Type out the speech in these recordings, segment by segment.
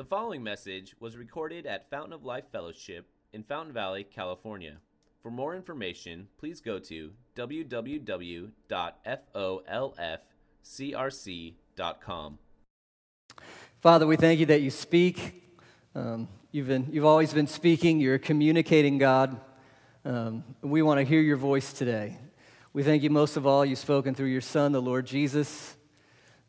The following message was recorded at Fountain of Life Fellowship in Fountain Valley, California. For more information, please go to www.folfcrc.com. Father, we thank you that you speak. Um, you've, been, you've always been speaking. You're communicating God. Um, we want to hear your voice today. We thank you most of all, you've spoken through your Son, the Lord Jesus.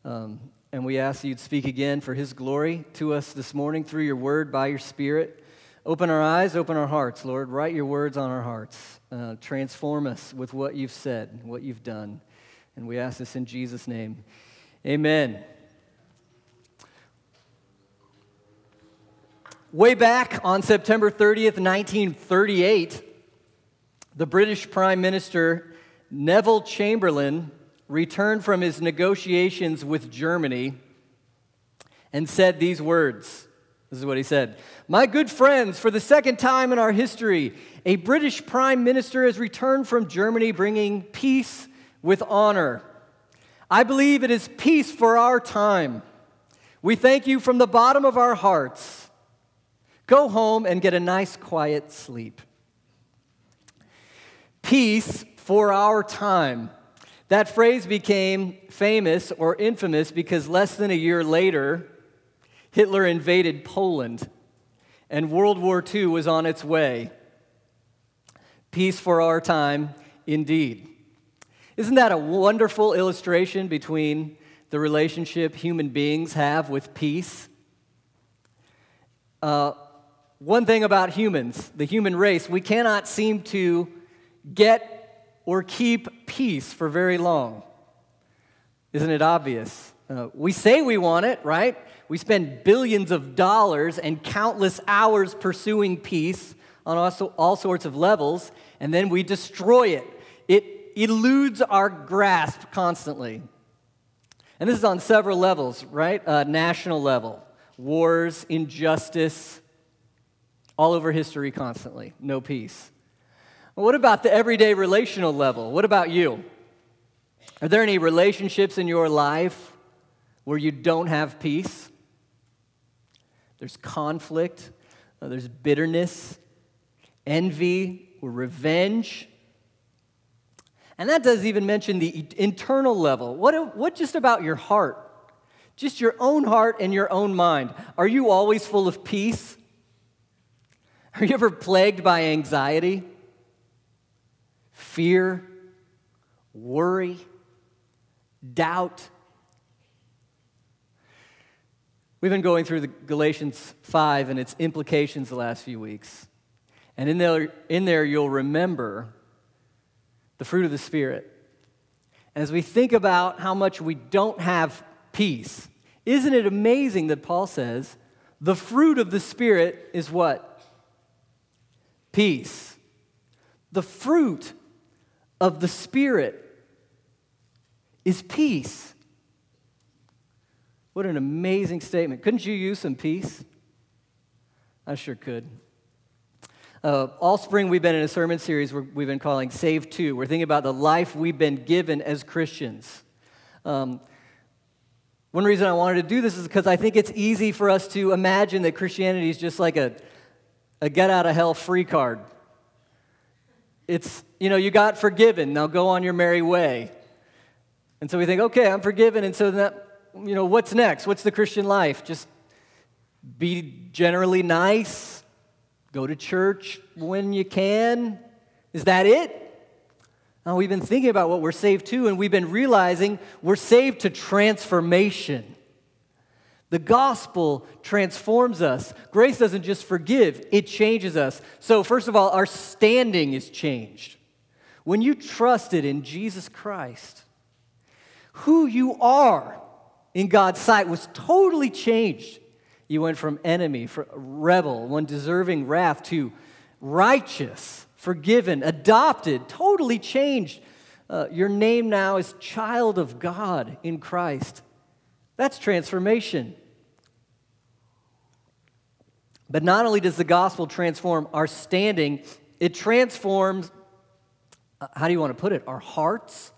Um, and we ask that you'd speak again for his glory to us this morning through your word by your Spirit. Open our eyes, open our hearts, Lord. Write your words on our hearts. Uh, transform us with what you've said, what you've done. And we ask this in Jesus' name. Amen. Way back on September 30th, 1938, the British Prime Minister Neville Chamberlain returned from his negotiations with Germany and said these words. This is what he said My good friends, for the second time in our history, a British prime minister has returned from Germany bringing peace with honor. I believe it is peace for our time. We thank you from the bottom of our hearts. Go home and get a nice, quiet sleep. Peace for our time. That phrase became famous or infamous because less than a year later, Hitler invaded Poland and World War II was on its way. Peace for our time, indeed. Isn't that a wonderful illustration between the relationship human beings have with peace? Uh, one thing about humans, the human race, we cannot seem to get or keep peace for very long. Isn't it obvious? Uh, we say we want it, right? We spend billions of dollars and countless hours pursuing peace on also all sorts of levels, and then we destroy it. It eludes our grasp constantly. And this is on several levels, right? Uh, national level, wars, injustice, all over history constantly, no peace. What about the everyday relational level? What about you? Are there any relationships in your life where you don't have peace? There's conflict, uh, there's bitterness, envy, or revenge. And that doesn't even mention the internal level. What, what just about your heart? Just your own heart and your own mind. Are you always full of peace? Are you ever plagued by anxiety? Fear, worry, doubt. We've been going through the Galatians 5 and its implications the last few weeks. And in there, in there, you'll remember the fruit of the Spirit. As we think about how much we don't have peace, isn't it amazing that Paul says the fruit of the Spirit is what? Peace. The fruit of the Spirit is peace. What an amazing statement. Couldn't you use some peace? I sure could. Uh, all spring, we've been in a sermon series we've been calling Saved To. We're thinking about the life we've been given as Christians. Um, one reason I wanted to do this is because I think it's easy for us to imagine that Christianity is just like a, a get out of hell free card. It's, you know, you got forgiven, now go on your merry way. And so we think, okay, I'm forgiven, and so that, you know, what's next? What's the Christian life? Just be generally nice, go to church when you can. Is that it? Now, we've been thinking about what we're saved to, and we've been realizing we're saved to transformation. The gospel transforms us. Grace doesn't just forgive, it changes us. So, first of all, our standing is changed. When you trusted in Jesus Christ, who you are in God's sight was totally changed. You went from enemy, from rebel, one deserving wrath, to righteous, forgiven, adopted, totally changed. Uh, your name now is child of God in Christ. That's transformation. But not only does the gospel transform our standing, it transforms, uh, how do you want to put it, our hearts,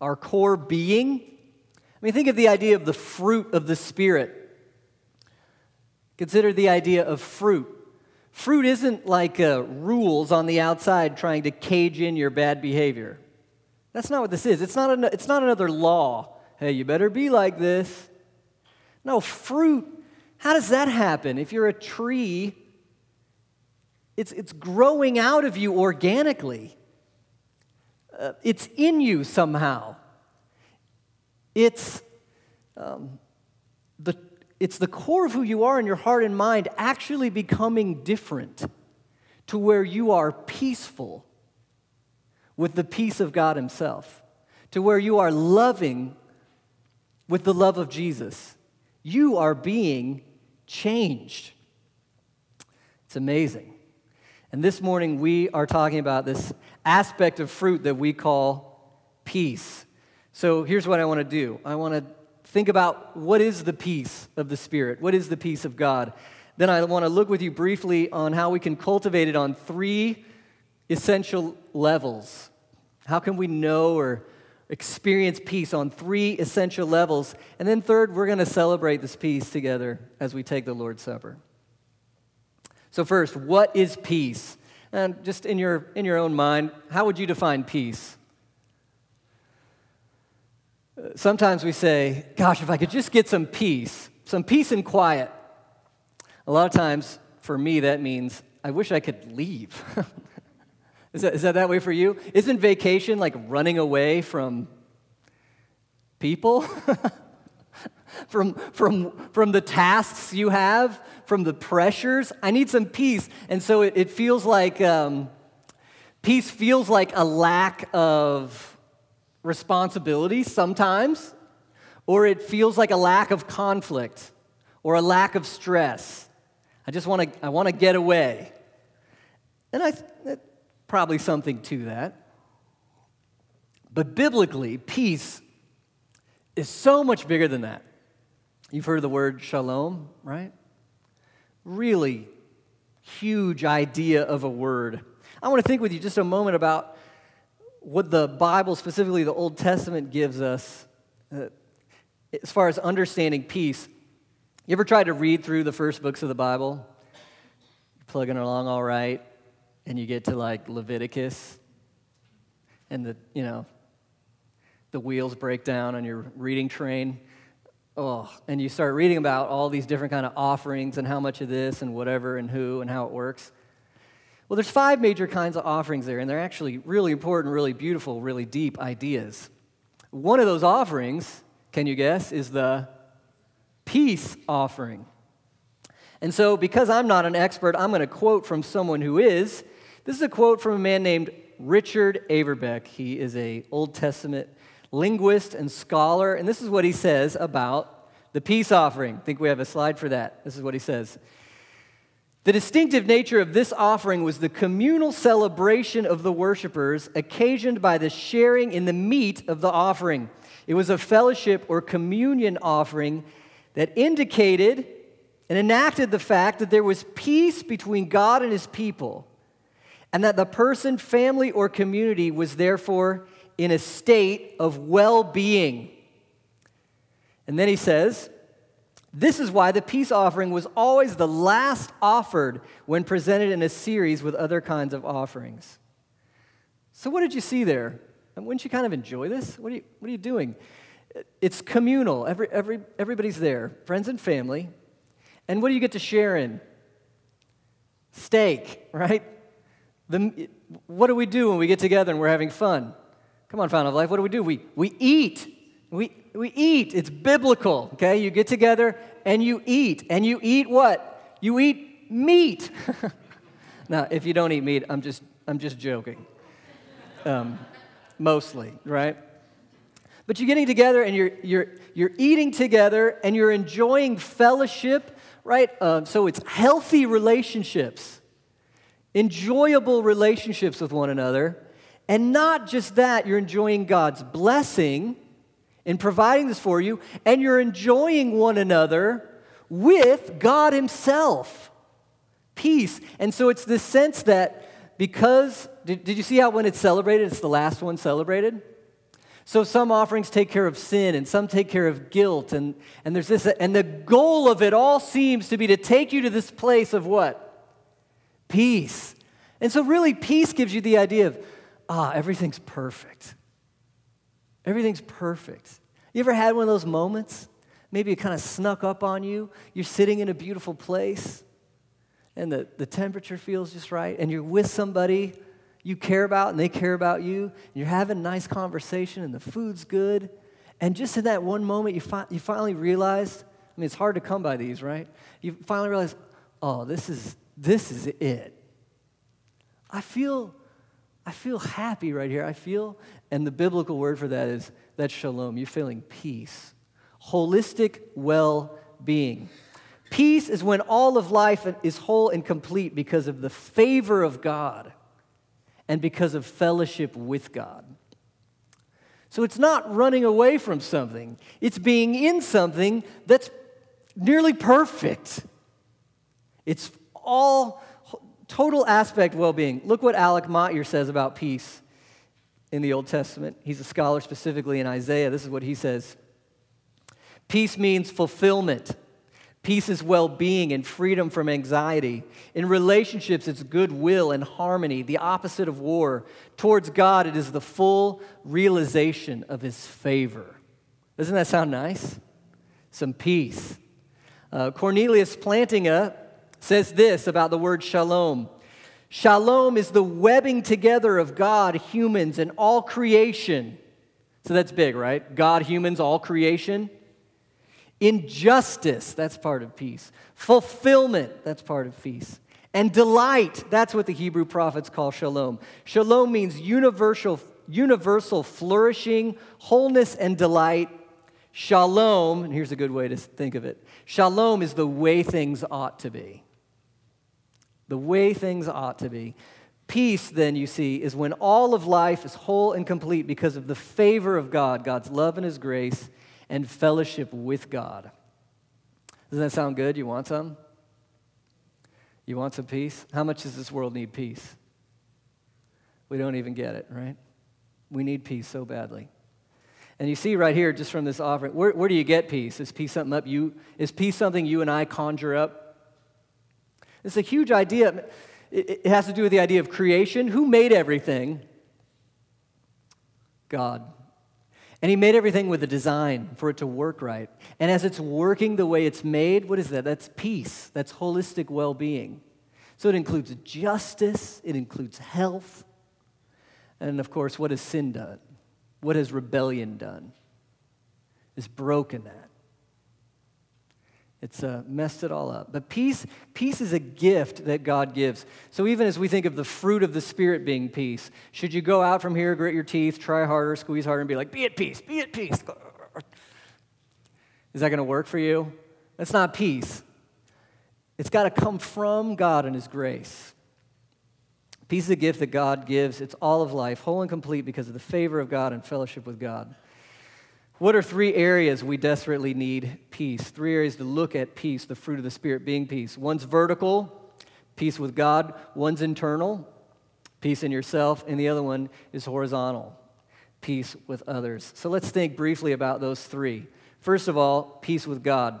our core being. I mean, think of the idea of the fruit of the Spirit Consider the idea of fruit. Fruit isn't like uh, rules on the outside trying to cage in your bad behavior. That's not what this is. It's not, an, it's not another law. Hey, you better be like this. No, fruit, how does that happen? If you're a tree, it's, it's growing out of you organically, uh, it's in you somehow. It's, um, the, it's the core of who you are in your heart and mind actually becoming different to where you are peaceful with the peace of God Himself, to where you are loving with the love of Jesus. You are being changed. It's amazing. And this morning we are talking about this aspect of fruit that we call peace. So here's what I want to do I want to think about what is the peace of the Spirit? What is the peace of God? Then I want to look with you briefly on how we can cultivate it on three essential levels. How can we know or experience peace on three essential levels? And then, third, we're going to celebrate this peace together as we take the Lord's Supper. So, first, what is peace? And just in your, in your own mind, how would you define peace? Sometimes we say, Gosh, if I could just get some peace, some peace and quiet. A lot of times, for me, that means I wish I could leave. Is that, is that that way for you? Isn't vacation like running away from people? from, from, from the tasks you have, from the pressures? I need some peace. And so it, it feels like um, peace feels like a lack of responsibility sometimes, or it feels like a lack of conflict or a lack of stress. I just want to I want to get away. And I, probably something to that. But biblically, peace is so much bigger than that. You've heard the word shalom, right? Really huge idea of a word. I want to think with you just a moment about what the Bible, specifically the Old Testament, gives us uh, as far as understanding peace. You ever tried to read through the first books of the Bible? Plugging along all right and you get to like Leviticus, and the, you know, the wheels break down on your reading train. Oh, and you start reading about all these different kind of offerings and how much of this and whatever and who and how it works. Well, there's five major kinds of offerings there, and they're actually really important, really beautiful, really deep ideas. One of those offerings, can you guess, is the peace offering. And so, because I'm not an expert, I'm going to quote from someone who is, this is a quote from a man named Richard Averbeck. He is a Old Testament linguist and scholar, and this is what he says about the peace offering. I think we have a slide for that. This is what he says. The distinctive nature of this offering was the communal celebration of the worshipers, occasioned by the sharing in the meat of the offering. It was a fellowship or communion offering that indicated and enacted the fact that there was peace between God and his people and that the person, family, or community was therefore in a state of well being. And then he says, This is why the peace offering was always the last offered when presented in a series with other kinds of offerings. So, what did you see there? And wouldn't you kind of enjoy this? What are you, what are you doing? It's communal. Every, every, everybody's there, friends and family. And what do you get to share in? Steak, right? The, what do we do when we get together and we're having fun? Come on, Fountain of Life, what do we do? We, we eat. We, we eat. It's biblical, okay? You get together and you eat. And you eat what? You eat meat. now, if you don't eat meat, I'm just, I'm just joking. Um, mostly, right? But you're getting together and you're, you're, you're eating together and you're enjoying fellowship, right? Uh, so it's healthy relationships enjoyable relationships with one another. And not just that, you're enjoying God's blessing in providing this for you, and you're enjoying one another with God Himself. Peace. And so it's this sense that because, did, did you see how when it's celebrated, it's the last one celebrated? So some offerings take care of sin and some take care of guilt and, and there's this and the goal of it all seems to be to take you to this place of what? Peace. And so really peace gives you the idea of ah, everything's perfect. Everything's perfect. You ever had one of those moments? Maybe it kind of snuck up on you. You're sitting in a beautiful place and the, the temperature feels just right, and you're with somebody you care about and they care about you, and you're having a nice conversation and the food's good. And just in that one moment, you, fi- you finally realized I mean, it's hard to come by these, right? You finally realize, oh, this is, this is it. I feel, I feel happy right here. I feel, and the biblical word for that is that's shalom. You're feeling peace, holistic well being. Peace is when all of life is whole and complete because of the favor of God and because of fellowship with God. So it's not running away from something, it's being in something that's nearly perfect. It's all total aspect well being. Look what Alec Motyer says about peace in the Old Testament. He's a scholar specifically in Isaiah. This is what he says Peace means fulfillment. Peace is well being and freedom from anxiety. In relationships, it's goodwill and harmony, the opposite of war. Towards God, it is the full realization of His favor. Doesn't that sound nice? Some peace. Uh, Cornelius Plantinga says this about the word shalom Shalom is the webbing together of God, humans, and all creation. So that's big, right? God, humans, all creation. Injustice, that's part of peace. Fulfillment, that's part of peace. And delight, that's what the Hebrew prophets call shalom. Shalom means universal, universal flourishing, wholeness, and delight. Shalom, and here's a good way to think of it shalom is the way things ought to be. The way things ought to be. Peace, then, you see, is when all of life is whole and complete because of the favor of God, God's love and His grace and fellowship with God. Doesn't that sound good? You want some? You want some peace? How much does this world need peace? We don't even get it, right? We need peace so badly. And you see right here, just from this offering, where, where do you get peace? Is peace something up you? Is peace something you and I conjure up? It's a huge idea. It, has to do with the idea of creation. Who made everything? God. And he made everything with a design for it to work right. And as it's working the way it's made, what is that? That's peace. That's holistic well being. So it includes justice, it includes health. And of course, what has sin done? What has rebellion done? It's broken that. It's uh, messed it all up. But peace, peace is a gift that God gives. So even as we think of the fruit of the Spirit being peace, should you go out from here, grit your teeth, try harder, squeeze harder, and be like, be at peace, be at peace? Is that going to work for you? That's not peace. It's got to come from God and His grace. Peace is a gift that God gives. It's all of life, whole and complete because of the favor of God and fellowship with God. What are three areas we desperately need peace? Three areas to look at peace, the fruit of the Spirit being peace. One's vertical, peace with God. One's internal, peace in yourself. And the other one is horizontal, peace with others. So let's think briefly about those three. First of all, peace with God.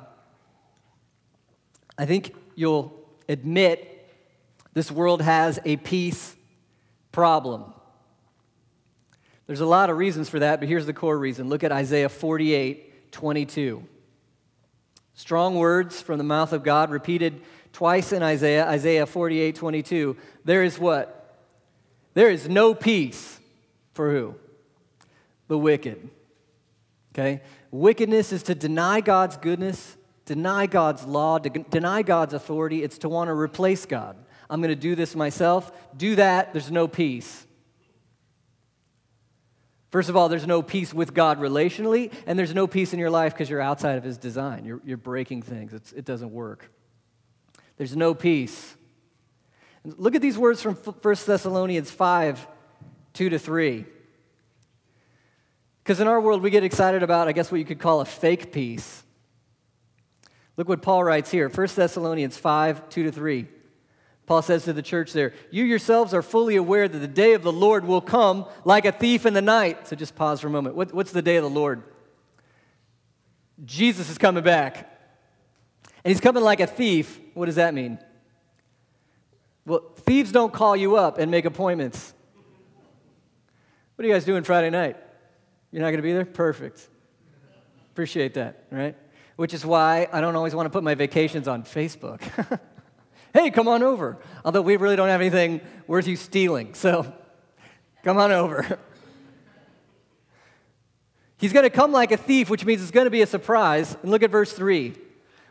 I think you'll admit this world has a peace problem. There's a lot of reasons for that, but here's the core reason. Look at Isaiah 48 22. Strong words from the mouth of God, repeated twice in Isaiah, Isaiah 48 22. There is what? There is no peace for who? The wicked. Okay? Wickedness is to deny God's goodness, deny God's law, deny God's authority. It's to want to replace God. I'm going to do this myself. Do that, there's no peace. First of all, there's no peace with God relationally, and there's no peace in your life because you're outside of His design. You're, you're breaking things, it's, it doesn't work. There's no peace. look at these words from 1 Thessalonians 5 2 to 3. Because in our world, we get excited about, I guess, what you could call a fake peace. Look what Paul writes here 1 Thessalonians 5 2 to 3. Paul says to the church there, You yourselves are fully aware that the day of the Lord will come like a thief in the night. So just pause for a moment. What, what's the day of the Lord? Jesus is coming back. And he's coming like a thief. What does that mean? Well, thieves don't call you up and make appointments. What are you guys doing Friday night? You're not going to be there? Perfect. Appreciate that, right? Which is why I don't always want to put my vacations on Facebook. hey, come on over. Although we really don't have anything worth you stealing, so come on over. He's going to come like a thief, which means it's going to be a surprise. And look at verse 3.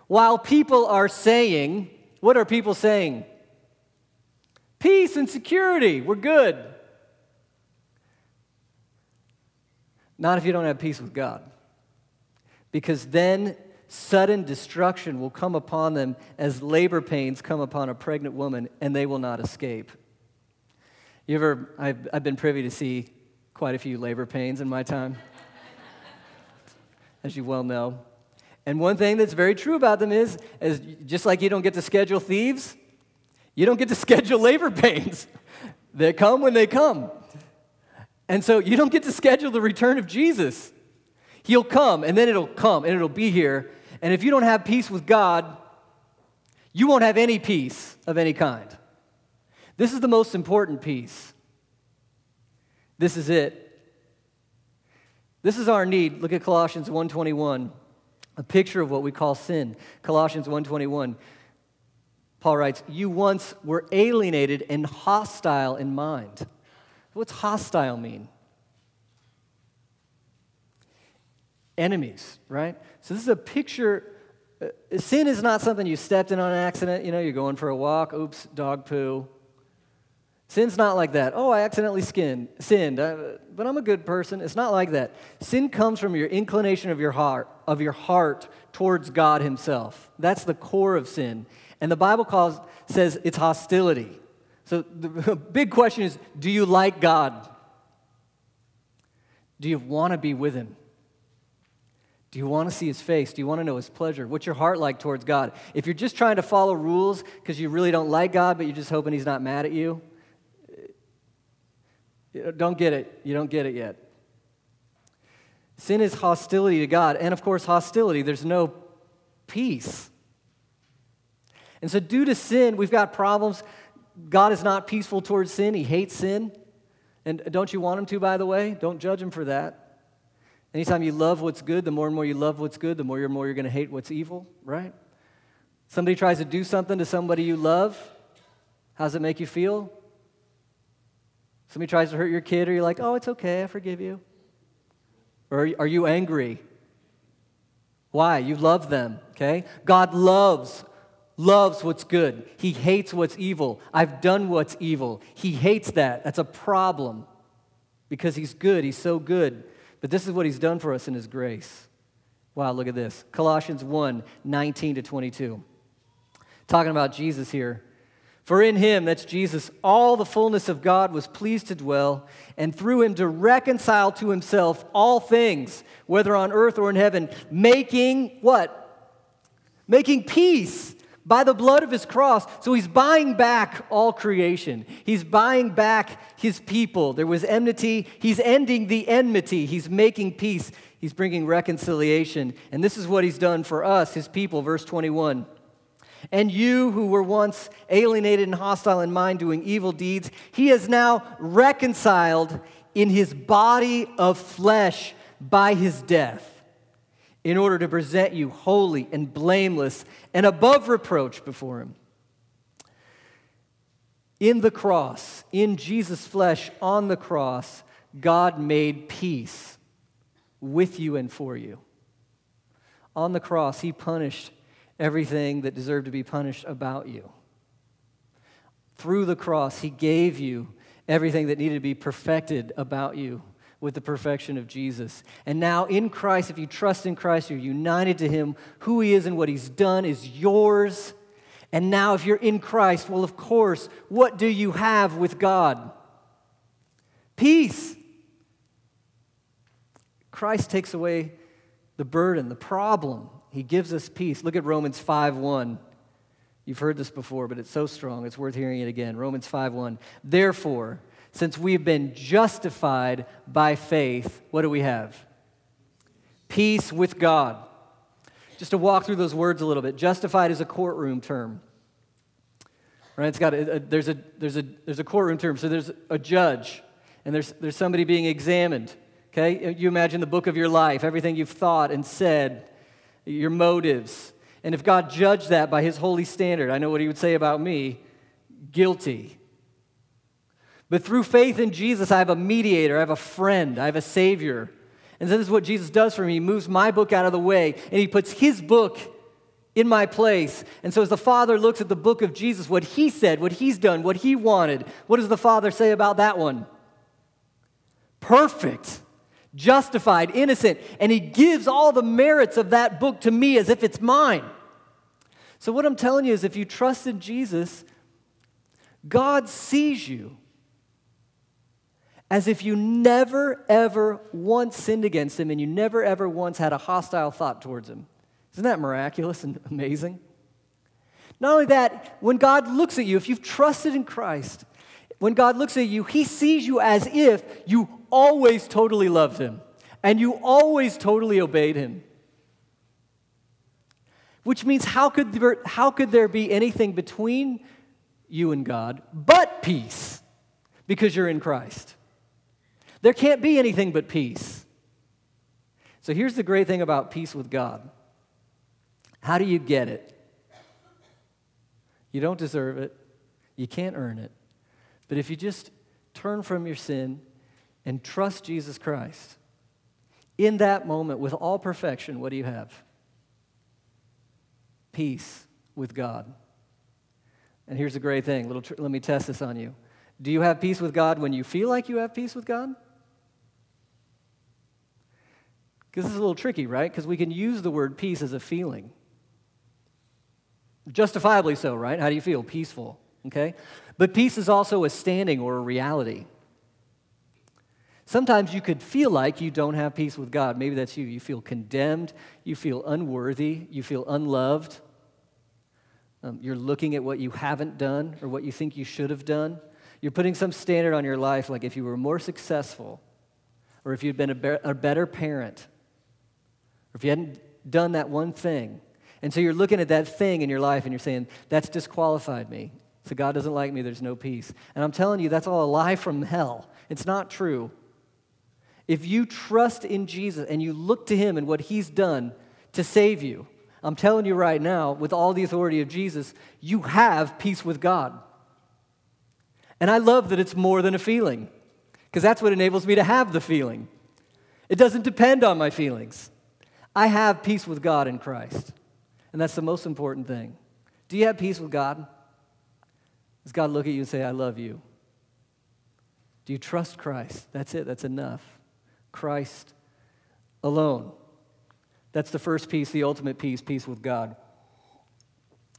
While people are saying, what are people saying? Peace and security, we're good. Not if you don't have peace with God. Because then sudden destruction will come upon them as labor pains come upon a pregnant woman, and they will not escape. You ever, I've, I've been privy to see quite a few labor pains in my time, as you well know. And one thing that's very true about them is, is just like you don't get to schedule thieves, you don't get to schedule labor pains. they come when they come. And so you don't get to schedule the return of Jesus. He'll come, and then it'll come, and it'll be here. And if you don't have peace with God, you won't have any peace of any kind. This is the most important peace. This is it. This is our need. Look at Colossians 1:21, a picture of what we call sin. Colossians 1:21. Paul writes, "You once were alienated and hostile in mind." What's hostile mean? Enemies, right? So this is a picture. Uh, sin is not something you stepped in on accident. You know, you're going for a walk. Oops, dog poo. Sin's not like that. Oh, I accidentally skinned, sinned, uh, but I'm a good person. It's not like that. Sin comes from your inclination of your heart, of your heart towards God Himself. That's the core of sin. And the Bible calls, says it's hostility. So the big question is do you like God? Do you want to be with Him? Do you want to see his face? Do you want to know his pleasure? What's your heart like towards God? If you're just trying to follow rules because you really don't like God, but you're just hoping he's not mad at you, eh, don't get it. You don't get it yet. Sin is hostility to God. And of course, hostility, there's no peace. And so, due to sin, we've got problems. God is not peaceful towards sin, He hates sin. And don't you want Him to, by the way? Don't judge Him for that. Anytime you love what's good, the more and more you love what's good, the more and more you're going to hate what's evil, right? Somebody tries to do something to somebody you love. How does it make you feel? Somebody tries to hurt your kid, or you're like, oh, it's okay, I forgive you. Or are you angry? Why? You love them, okay? God loves, loves what's good. He hates what's evil. I've done what's evil. He hates that. That's a problem because He's good. He's so good. But this is what he's done for us in his grace. Wow, look at this. Colossians 1 19 to 22. Talking about Jesus here. For in him, that's Jesus, all the fullness of God was pleased to dwell, and through him to reconcile to himself all things, whether on earth or in heaven, making what? Making peace by the blood of his cross. So he's buying back all creation. He's buying back his people. There was enmity. He's ending the enmity. He's making peace. He's bringing reconciliation. And this is what he's done for us, his people. Verse 21. And you who were once alienated and hostile in mind, doing evil deeds, he has now reconciled in his body of flesh by his death in order to present you holy and blameless and above reproach before Him. In the cross, in Jesus' flesh on the cross, God made peace with you and for you. On the cross, He punished everything that deserved to be punished about you. Through the cross, He gave you everything that needed to be perfected about you with the perfection of Jesus. And now in Christ, if you trust in Christ, you're united to Him. Who He is and what He's done is yours. And now, if you're in Christ, well, of course, what do you have with God? Peace. Christ takes away the burden, the problem. He gives us peace. Look at Romans 5 1. You've heard this before, but it's so strong, it's worth hearing it again. Romans 5 1. Therefore, since we've been justified by faith, what do we have? Peace with God. Just to walk through those words a little bit. Justified is a courtroom term. Right? It's got a, a, there's a there's a there's a courtroom term. So there's a judge and there's there's somebody being examined. Okay? You imagine the book of your life, everything you've thought and said, your motives. And if God judged that by his holy standard, I know what he would say about me guilty. But through faith in Jesus, I have a mediator, I have a friend, I have a savior. And this is what Jesus does for me. He moves my book out of the way, and he puts his book in my place. And so, as the Father looks at the book of Jesus, what he said, what he's done, what he wanted, what does the Father say about that one? Perfect, justified, innocent. And he gives all the merits of that book to me as if it's mine. So, what I'm telling you is if you trust in Jesus, God sees you as if you never, ever once sinned against him and you never, ever once had a hostile thought towards him. Isn't that miraculous and amazing? Not only that, when God looks at you, if you've trusted in Christ, when God looks at you, he sees you as if you always totally loved him and you always totally obeyed him. Which means, how could there, how could there be anything between you and God but peace because you're in Christ? There can't be anything but peace. So here's the great thing about peace with God how do you get it? You don't deserve it, you can't earn it. But if you just turn from your sin and trust Jesus Christ, in that moment, with all perfection, what do you have? Peace with God. And here's the great thing. Little tr- let me test this on you. Do you have peace with God when you feel like you have peace with God? Because this is a little tricky, right? Because we can use the word peace as a feeling. Justifiably so, right? How do you feel? Peaceful, okay? But peace is also a standing or a reality. Sometimes you could feel like you don't have peace with God. Maybe that's you. You feel condemned, you feel unworthy, you feel unloved. Um, you're looking at what you haven't done or what you think you should have done. You're putting some standard on your life, like if you were more successful, or if you'd been a, be- a better parent, or if you hadn't done that one thing. And so you're looking at that thing in your life and you're saying, that's disqualified me. So God doesn't like me, there's no peace. And I'm telling you, that's all a lie from hell. It's not true. If you trust in Jesus and you look to Him and what He's done to save you, I'm telling you right now, with all the authority of Jesus, you have peace with God. And I love that it's more than a feeling, because that's what enables me to have the feeling. It doesn't depend on my feelings. I have peace with God in Christ. And that's the most important thing. Do you have peace with God? Does God look at you and say, I love you? Do you trust Christ? That's it, that's enough. Christ alone. That's the first piece, the ultimate peace, peace with God.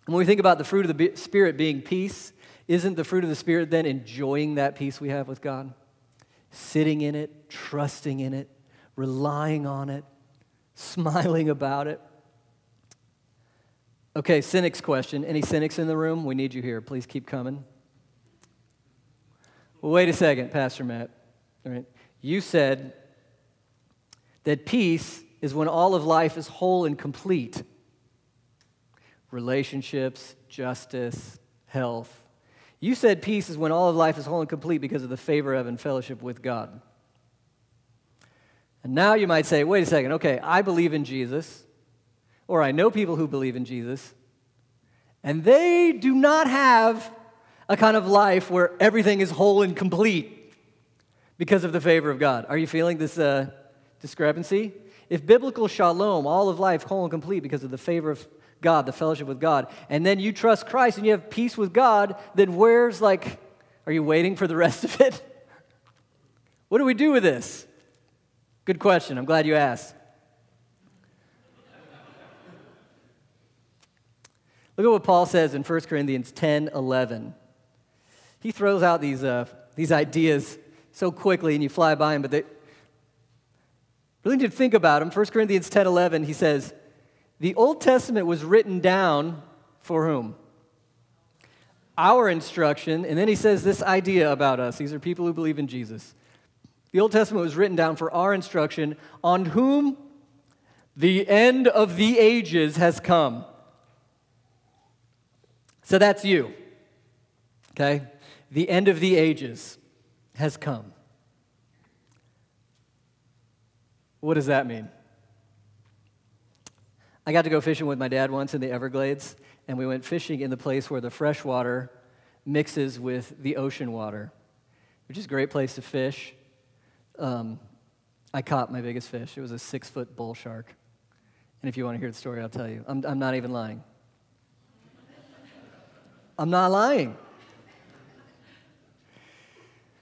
And when we think about the fruit of the Spirit being peace, isn't the fruit of the Spirit then enjoying that peace we have with God? Sitting in it, trusting in it, relying on it, smiling about it. Okay, cynics question. Any cynics in the room? We need you here. Please keep coming. Well, wait a second, Pastor Matt. All right. You said that peace is when all of life is whole and complete relationships, justice, health. You said peace is when all of life is whole and complete because of the favor of and fellowship with God. And now you might say, wait a second, okay, I believe in Jesus, or I know people who believe in Jesus, and they do not have a kind of life where everything is whole and complete because of the favor of God. Are you feeling this uh, discrepancy? If biblical shalom, all of life whole and complete because of the favor of God, the fellowship with God, and then you trust Christ and you have peace with God, then where's like, are you waiting for the rest of it? what do we do with this? Good question. I'm glad you asked. Look at what Paul says in 1 Corinthians 10 11. He throws out these, uh, these ideas so quickly and you fly by them, but they really need to think about them. 1 Corinthians 10 11, he says, The Old Testament was written down for whom? our instruction, and then he says this idea about us. These are people who believe in Jesus. The Old Testament was written down for our instruction, on whom the end of the ages has come. So that's you. Okay? The end of the ages has come. What does that mean? I got to go fishing with my dad once in the Everglades, and we went fishing in the place where the fresh water mixes with the ocean water, which is a great place to fish. Um, I caught my biggest fish. It was a six foot bull shark. And if you want to hear the story, I'll tell you. I'm, I'm not even lying. I'm not lying.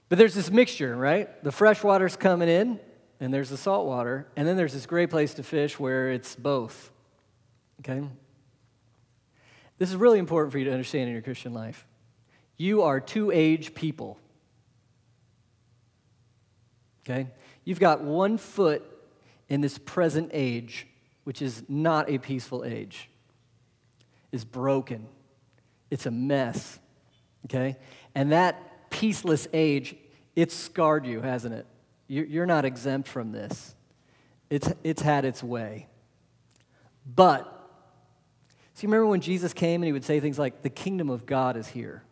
But there's this mixture, right? The fresh water's coming in, and there's the salt water, and then there's this great place to fish where it's both. Okay? This is really important for you to understand in your Christian life. You are two age people. Okay? You've got one foot in this present age, which is not a peaceful age, is broken. It's a mess. Okay? And that peaceless age, it's scarred you, hasn't it? You're not exempt from this. It's, it's had its way. But, see, remember when Jesus came and he would say things like, the kingdom of God is here?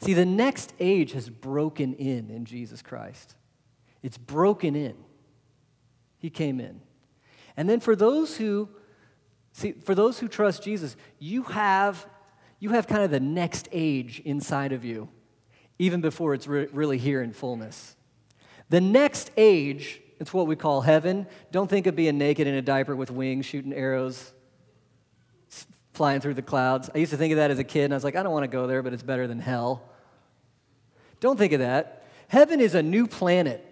See, the next age has broken in in Jesus Christ. It's broken in. He came in. And then for those who, see, for those who trust Jesus, you have, you have kind of the next age inside of you, even before it's re- really here in fullness. The next age, it's what we call heaven. Don't think of being naked in a diaper with wings, shooting arrows, flying through the clouds. I used to think of that as a kid, and I was like, I don't want to go there, but it's better than hell. Don't think of that. Heaven is a new planet.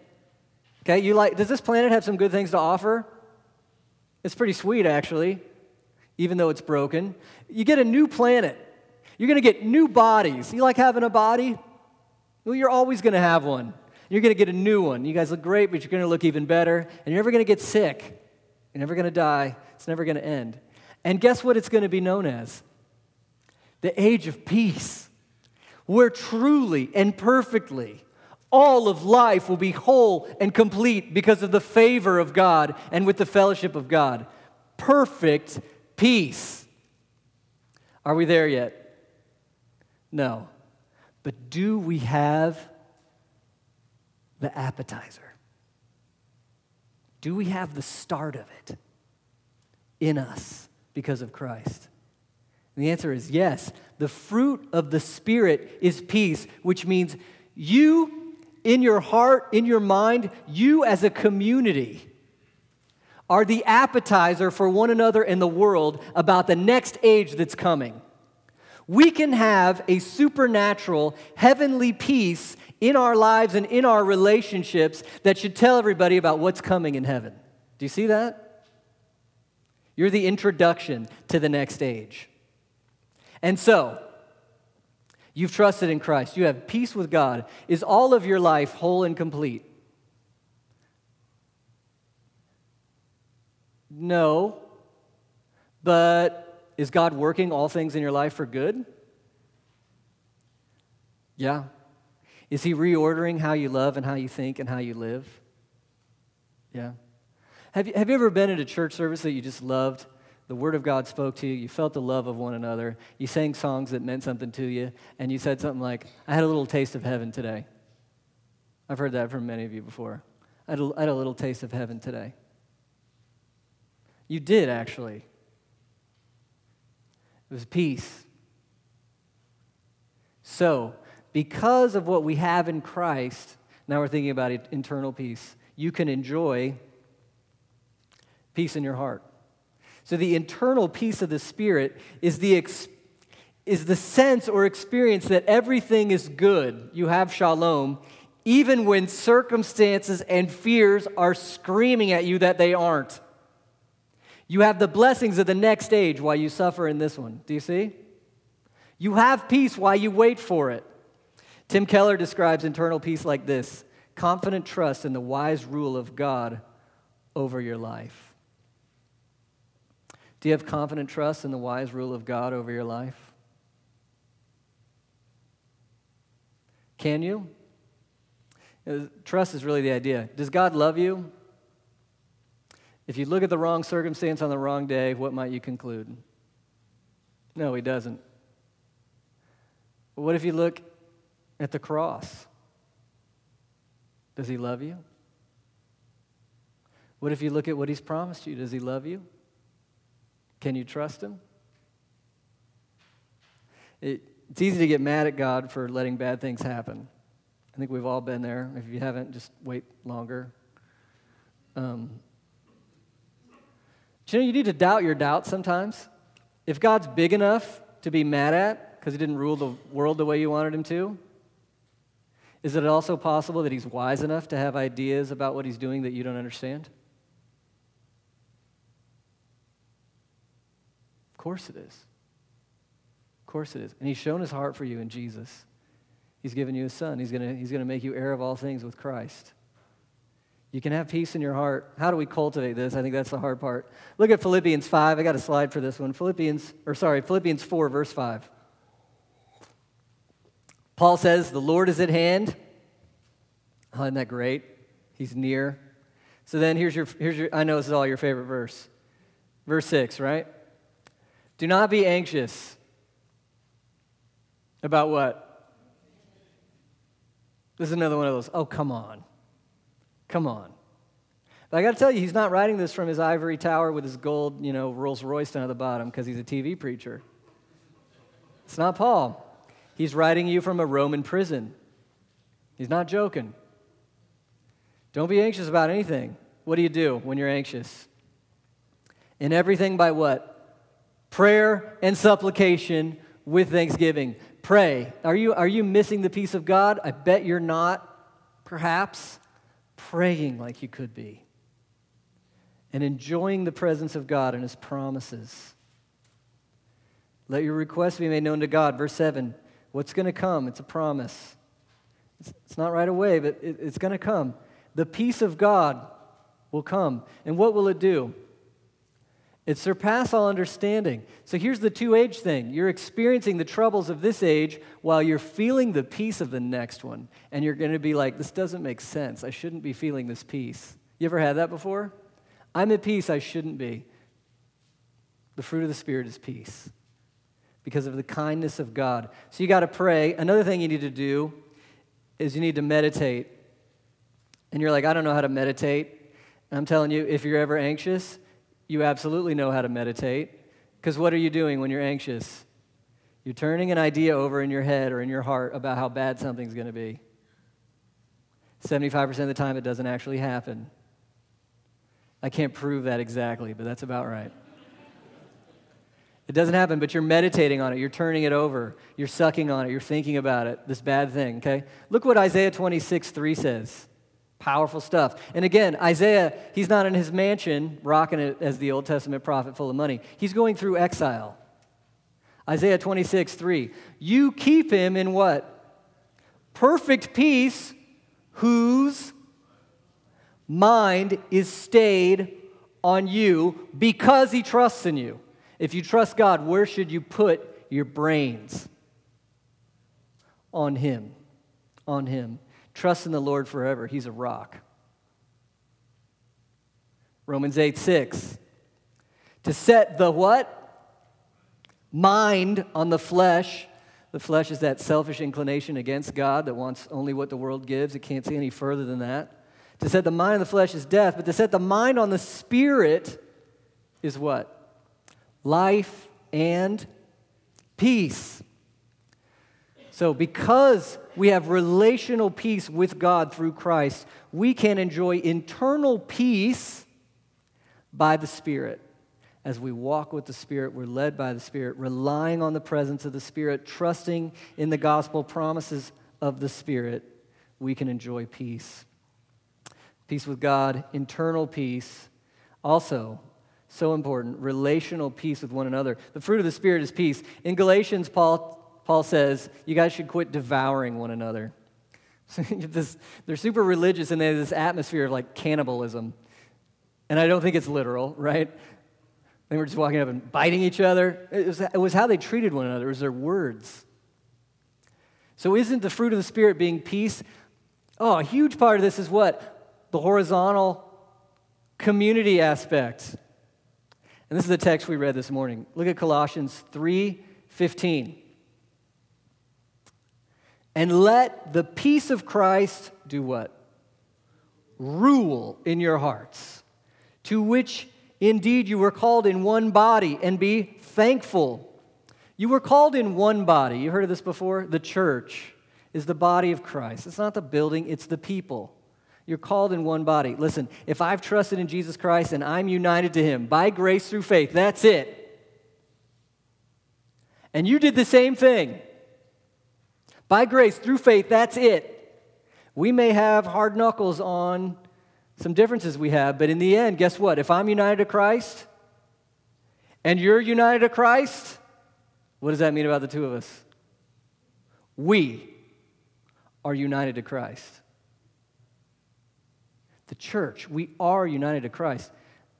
Okay, you like, does this planet have some good things to offer? It's pretty sweet, actually, even though it's broken. You get a new planet. You're to get new bodies. You like having a body? Well, you're always to have one. You're to get a new one. You guys look great, but you're to look even better. And you're never to get sick. You're never to die. It's never to end. And guess what it's to be known as? The age of peace, where truly and perfectly all of life will be whole and complete because of the favor of God and with the fellowship of God. Perfect peace. Are we there yet? No. But do we have the appetizer? Do we have the start of it in us because of Christ? And the answer is yes. The fruit of the Spirit is peace, which means you in your heart, in your mind, you as a community are the appetizer for one another in the world about the next age that's coming. We can have a supernatural, heavenly peace in our lives and in our relationships that should tell everybody about what's coming in heaven. Do you see that? You're the introduction to the next age. And so, You've trusted in Christ. You have peace with God. Is all of your life whole and complete? No. But is God working all things in your life for good? Yeah. Is He reordering how you love and how you think and how you live? Yeah. Have you, have you ever been at a church service that you just loved? The Word of God spoke to you, you felt the love of one another, you sang songs that meant something to you, and you said something like, I had a little taste of heaven today. I've heard that from many of you before. I had a, I had a little taste of heaven today. You did, actually. It was peace. So, because of what we have in Christ, now we're thinking about internal peace, you can enjoy peace in your heart. So the internal peace of the Spirit is the, ex- is the sense or experience that everything is good. You have shalom, even when circumstances and fears are screaming at you that they aren't. You have the blessings of the next age while you suffer in this one. Do you see? You have peace while you wait for it. Tim Keller describes internal peace like this confident trust in the wise rule of God over your life. Do you have confident trust in the wise rule of God over your life? Can you? Uh, Trust is really the idea. Does God love you? If you look at the wrong circumstance on the wrong day, what might you conclude? No, He doesn't. What if you look at the cross? Does He love you? What if you look at what He's promised you? Does He love you? Can you trust Him? It, it's easy to get mad at God for letting bad things happen. I think we've all been there. If you haven't, just wait longer. Um, you know you need to doubt your doubts sometimes? If God's big enough to be mad at because he didn't rule the world the way you wanted him to, is it also possible that he's wise enough to have ideas about what he's doing that you don't understand? Course it is. Of course it is. And he's shown his heart for you in Jesus. He's given you a son. He's going he's going to make you heir of all things with Christ. You can have peace in your heart. How do we cultivate this? I think that's the hard part. Look at Philippians 5. I got a slide for this one. Philippians, or sorry, Philippians 4, verse 5. Paul says, The Lord is at hand. Oh, isn't that great? He's near. So then here's your, here's your, I know this is all your favorite verse. Verse 6, right? Do not be anxious about what? This is another one of those, oh, come on. Come on. But I got to tell you, he's not writing this from his ivory tower with his gold, you know, Rolls Royce down at the bottom because he's a TV preacher. It's not Paul. He's writing you from a Roman prison. He's not joking. Don't be anxious about anything. What do you do when you're anxious? In everything by what? Prayer and supplication with thanksgiving. Pray. Are you, are you missing the peace of God? I bet you're not, perhaps. Praying like you could be. And enjoying the presence of God and His promises. Let your requests be made known to God. Verse 7 What's going to come? It's a promise. It's, not right away, but it, it's going to come. The peace of God will come. And what will it do? It surpasses all understanding. So here's the two age thing you're experiencing the troubles of this age while you're feeling the peace of the next one. And you're going to be like, this doesn't make sense. I shouldn't be feeling this peace. You ever had that before? I'm at peace, I shouldn't be. The fruit of the Spirit is peace because of the kindness of God. So you got to pray. Another thing you need to do is you need to meditate. And you're like, I don't know how to meditate. And I'm telling you, if you're ever anxious, you absolutely know how to meditate. Because what are you doing when you're anxious? You're turning an idea over in your head or in your heart about how bad something's going to be. 75% of the time, it doesn't actually happen. I can't prove that exactly, but that's about right. It doesn't happen, but you're meditating on it. You're turning it over. You're sucking on it. You're thinking about it, this bad thing, okay? Look what Isaiah 26, 3 says. Powerful stuff. And again, Isaiah, he's not in his mansion rocking it as the Old Testament prophet full of money. He's going through exile. Isaiah 26, 3. You keep him in what? Perfect peace, whose mind is stayed on you because he trusts in you. If you trust God, where should you put your brains? On him. On him. Trust in the Lord forever. He's a rock. Romans 8 6. To set the what? Mind on the flesh. The flesh is that selfish inclination against God that wants only what the world gives. It can't see any further than that. To set the mind on the flesh is death, but to set the mind on the spirit is what? Life and peace. So, because we have relational peace with God through Christ, we can enjoy internal peace by the Spirit. As we walk with the Spirit, we're led by the Spirit, relying on the presence of the Spirit, trusting in the gospel promises of the Spirit, we can enjoy peace. Peace with God, internal peace. Also, so important, relational peace with one another. The fruit of the Spirit is peace. In Galatians, Paul Paul says, you guys should quit devouring one another. this, they're super religious and they have this atmosphere of like cannibalism. And I don't think it's literal, right? They were just walking up and biting each other. It was, it was how they treated one another, it was their words. So, isn't the fruit of the Spirit being peace? Oh, a huge part of this is what? The horizontal community aspect. And this is the text we read this morning. Look at Colossians 3 15. And let the peace of Christ do what? Rule in your hearts, to which indeed you were called in one body, and be thankful. You were called in one body. You heard of this before? The church is the body of Christ. It's not the building, it's the people. You're called in one body. Listen, if I've trusted in Jesus Christ and I'm united to Him by grace through faith, that's it. And you did the same thing. By grace, through faith, that's it. We may have hard knuckles on some differences we have, but in the end, guess what? If I'm united to Christ and you're united to Christ, what does that mean about the two of us? We are united to Christ. The church, we are united to Christ.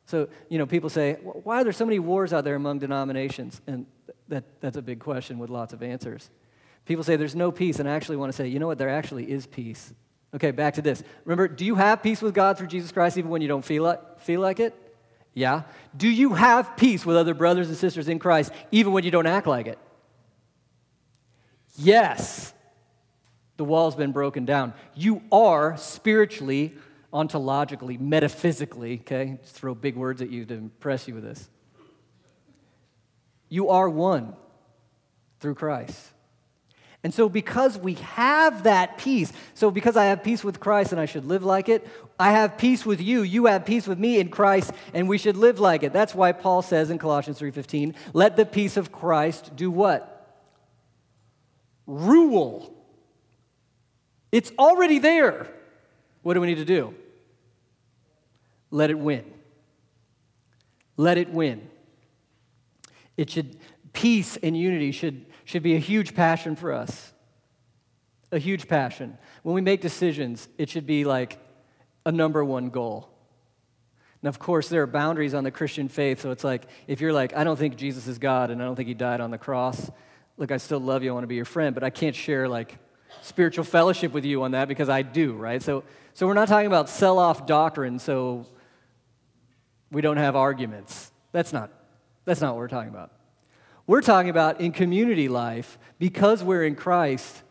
So, you know, people say, why are there so many wars out there among denominations? And that, that's a big question with lots of answers. People say there's no peace, and I actually want to say, you know what? There actually is peace. Okay, back to this. Remember, do you have peace with God through Jesus Christ even when you don't feel like, feel like it? Yeah. Do you have peace with other brothers and sisters in Christ even when you don't act like it? Yes. The wall's been broken down. You are spiritually, ontologically, metaphysically, okay? Just throw big words at you to impress you with this. You are one through Christ. And so, because we have that peace, so because I have peace with Christ and I should live like it, I have peace with you, you have peace with me in Christ, and we should live like it. That's why Paul says in Colossians 3:15, "Let the peace of Christ do what? Rule. It's already there. What do we need to do? Let it win. Let it win. It should peace and unity should should be a huge passion for us. A huge passion. When we make decisions, it should be like a number one goal. Now, of course, there are boundaries on the Christian faith, so it's like if you're like, I don't think Jesus is God and I don't think he died on the cross, look, I still love you, I want to be your friend, but I can't share like spiritual fellowship with you on that because I do, right? So, so we're not talking about sell off doctrine so we don't have arguments. That's not, that's not what we're talking about. We're talking about in community life, because we're in Christ,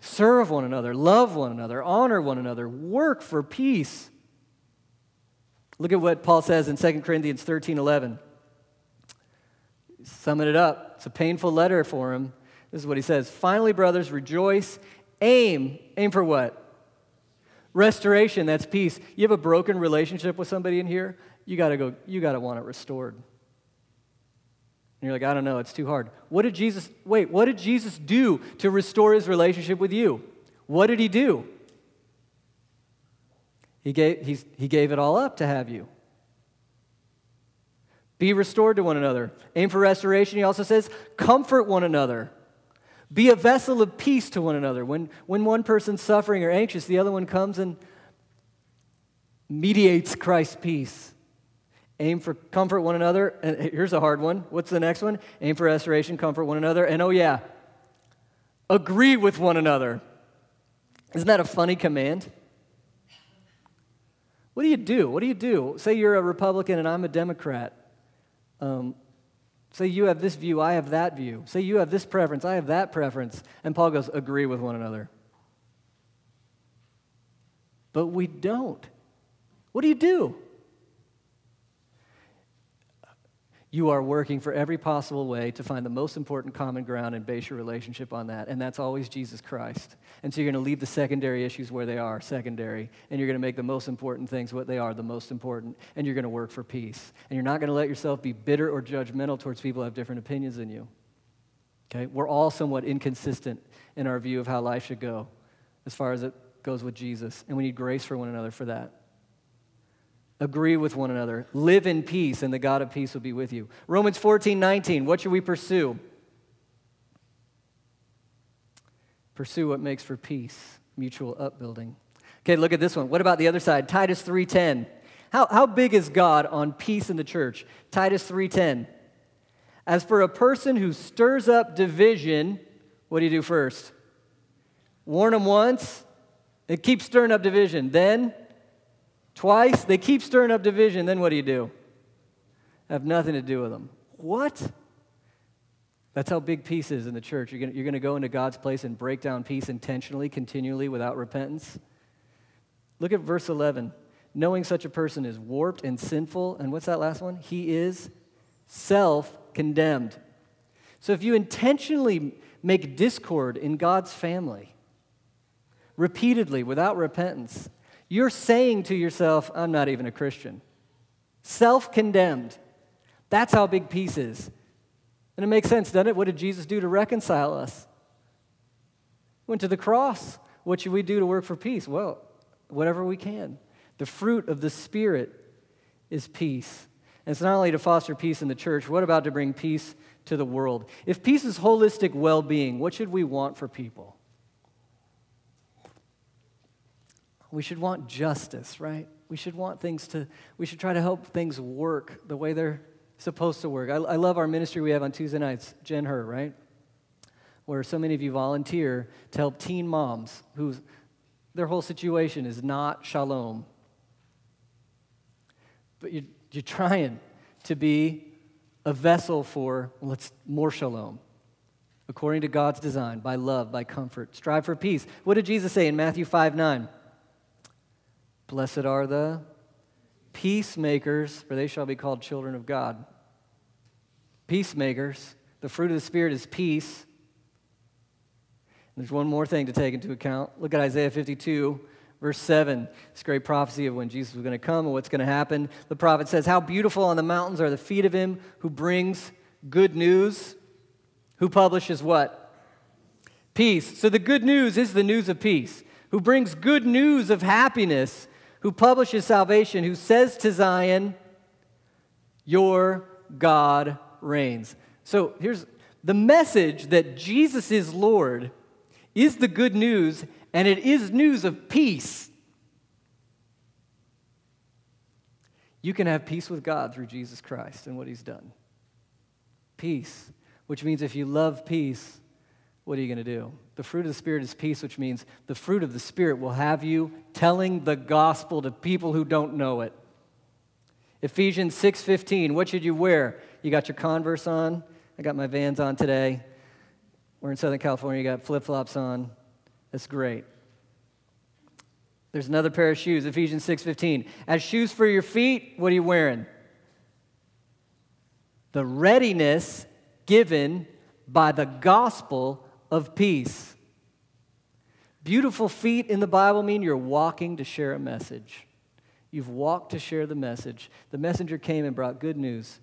serve one another, love one another, honor one another, work for peace. Look at what Paul says in 2 Corinthians 13 11. Summing it up, it's a painful letter for him. This is what he says Finally, brothers, rejoice. Aim. Aim for what? Restoration, that's peace. You have a broken relationship with somebody in here, you gotta go, you gotta want it restored. And you're like, I don't know, it's too hard. What did Jesus, wait, what did Jesus do to restore his relationship with you? What did he do? He gave, he's, he gave it all up to have you. Be restored to one another. Aim for restoration. He also says, comfort one another. Be a vessel of peace to one another. When, when one person's suffering or anxious, the other one comes and mediates Christ's peace. Aim for comfort one another. And here's a hard one. What's the next one? Aim for restoration, comfort one another. And oh, yeah, agree with one another. Isn't that a funny command? What do you do? What do you do? Say you're a Republican and I'm a Democrat. Um, say you have this view, I have that view. Say you have this preference, I have that preference. And Paul goes, agree with one another. But we don't. What do you do? You are working for every possible way to find the most important common ground and base your relationship on that. And that's always Jesus Christ. And so you're going to leave the secondary issues where they are secondary. And you're going to make the most important things what they are the most important. And you're going to work for peace. And you're not going to let yourself be bitter or judgmental towards people who have different opinions than you. Okay? We're all somewhat inconsistent in our view of how life should go as far as it goes with Jesus. And we need grace for one another for that agree with one another, live in peace, and the God of peace will be with you. Romans 14, 19, what should we pursue? Pursue what makes for peace, mutual upbuilding. Okay, look at this one. What about the other side? Titus 3:10. How, how big is God on peace in the church? Titus 3:10. As for a person who stirs up division, What do you do first? Warn them once, and keep stirring up division. Then, twice, they keep stirring up division. Then what do you do? Have nothing to do with them. What? That's how big peace is in the church. You're going to go into God's place and break down peace intentionally, continually, without repentance. Look at verse 11. Knowing such a person is warped and sinful, and what's that last one? He is self condemned. So if you intentionally make discord in God's family, repeatedly, without repentance, you're saying to yourself, I'm not even a Christian. Self condemned. That's how big peace is. And it makes sense, doesn't it? What did Jesus do to reconcile us? Went to the cross. What should we do to work for peace? Well, whatever we can. The fruit of the Spirit is peace. And it's not only to foster peace in the church, what about to bring peace to the world? If peace is holistic well being, what should we want for people? We should want justice, right? We should want things to, we should try to help things work the way they're supposed to work. I, I love our ministry we have on Tuesday nights, Jen Her, right? Where so many of you volunteer to help teen moms whose their whole situation is not shalom. But you, you're trying to be a vessel for let's more shalom according to God's design, by love, by comfort. Strive for peace. What did Jesus say in Matthew 5 9? Blessed are the peacemakers, for they shall be called children of God. Peacemakers. The fruit of the Spirit is peace. And there's one more thing to take into account. Look at Isaiah 52, verse 7. This great prophecy of when Jesus was going to come and what's going to happen. The prophet says, How beautiful on the mountains are the feet of him who brings good news. Who publishes what? Peace. So the good news is the news of peace. Who brings good news of happiness. Who publishes salvation. Who says to Zion, Your God reigns. So here's the message that Jesus is Lord is the good news, and it is news of peace. You can have peace with God through Jesus Christ and what He's done. Peace, which means if you love peace, what are you going to do? The fruit of the Spirit is peace, which means the fruit of the Spirit will have you telling the gospel to people who don't know it. Ephesians 6:15, what should you wear? You got your Converse on? I got my Vans on today. We're in Southern California, you got flip flops on. That's great. There's another pair of shoes, Ephesians 6:15. As shoes for your feet, what are you wearing? The readiness given by the gospel of peace. Beautiful feet in the Bible mean you're walking to share a message. You've walked to share the message. The messenger came and brought good news.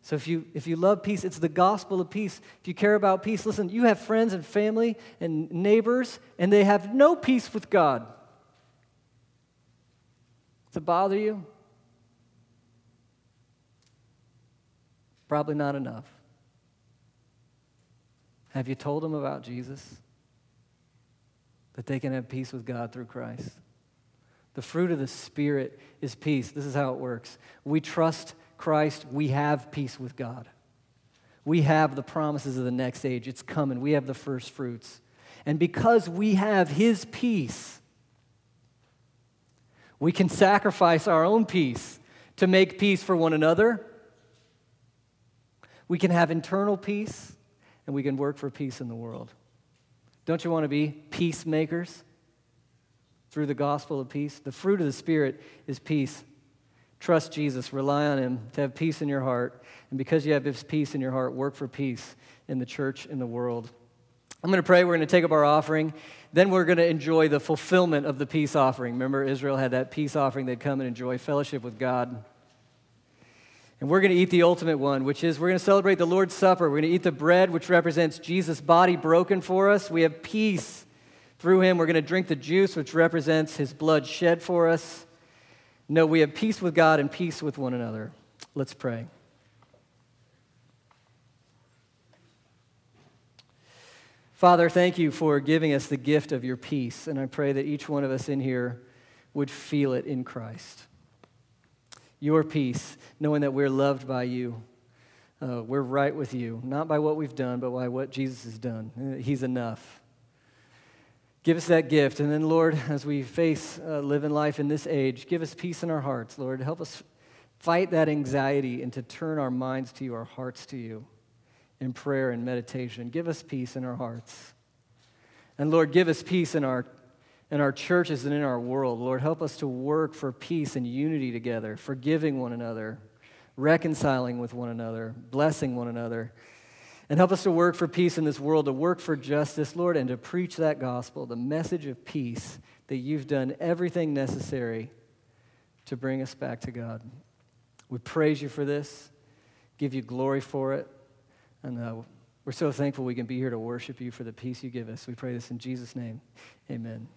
So if you if you love peace, it's the gospel of peace. If you care about peace, listen, you have friends and family and neighbors and they have no peace with God. Does it bother you? Probably not enough. Have you told them about Jesus? That they can have peace with God through Christ. The fruit of the Spirit is peace. This is how it works. We trust Christ, we have peace with God. We have the promises of the next age. It's coming. We have the first fruits. And because we have His peace, we can sacrifice our own peace to make peace for one another. We can have internal peace, and we can work for peace in the world. Don't you want to be peacemakers through the gospel of peace? The fruit of the Spirit is peace. Trust Jesus, rely on Him to have peace in your heart. And because you have this peace in your heart, work for peace in the church, in the world. I'm going to pray. We're going to take up our offering. Then we're going to enjoy the fulfillment of the peace offering. Remember, Israel had that peace offering. They'd come and enjoy fellowship with God. And we're going to eat the ultimate one, which is we're going to celebrate the Lord's Supper. We're going to eat the bread, which represents Jesus' body broken for us. We have peace through him. We're going to drink the juice, which represents his blood shed for us. No, we have peace with God and peace with one another. Let's pray. Father, thank you for giving us the gift of your peace, and I pray that each one of us in here would feel it in Christ. Your peace, knowing that we're loved by you. uh, we're right with you, not by what we've done, but by what Jesus has done. Uh, he's enough. Give us that gift. And then, Lord, as we face uh, living life in this age, give us peace in our hearts, Lord. Help us fight that anxiety and to turn our minds to you, our hearts to you in prayer and meditation. Give us peace in our hearts. And Lord, give us peace in our, in our churches and in our world. Lord, help us to work for peace and unity together, forgiving one another, reconciling with one another, blessing one another. And help us to work for peace in this world, to work for justice, Lord, and to preach that gospel, the message of peace that you've done everything necessary to bring us back to God. We praise you for this, give you glory for it, and uh, we're so thankful we can be here to worship you for the peace you give us. We pray this in Jesus' name. Amen.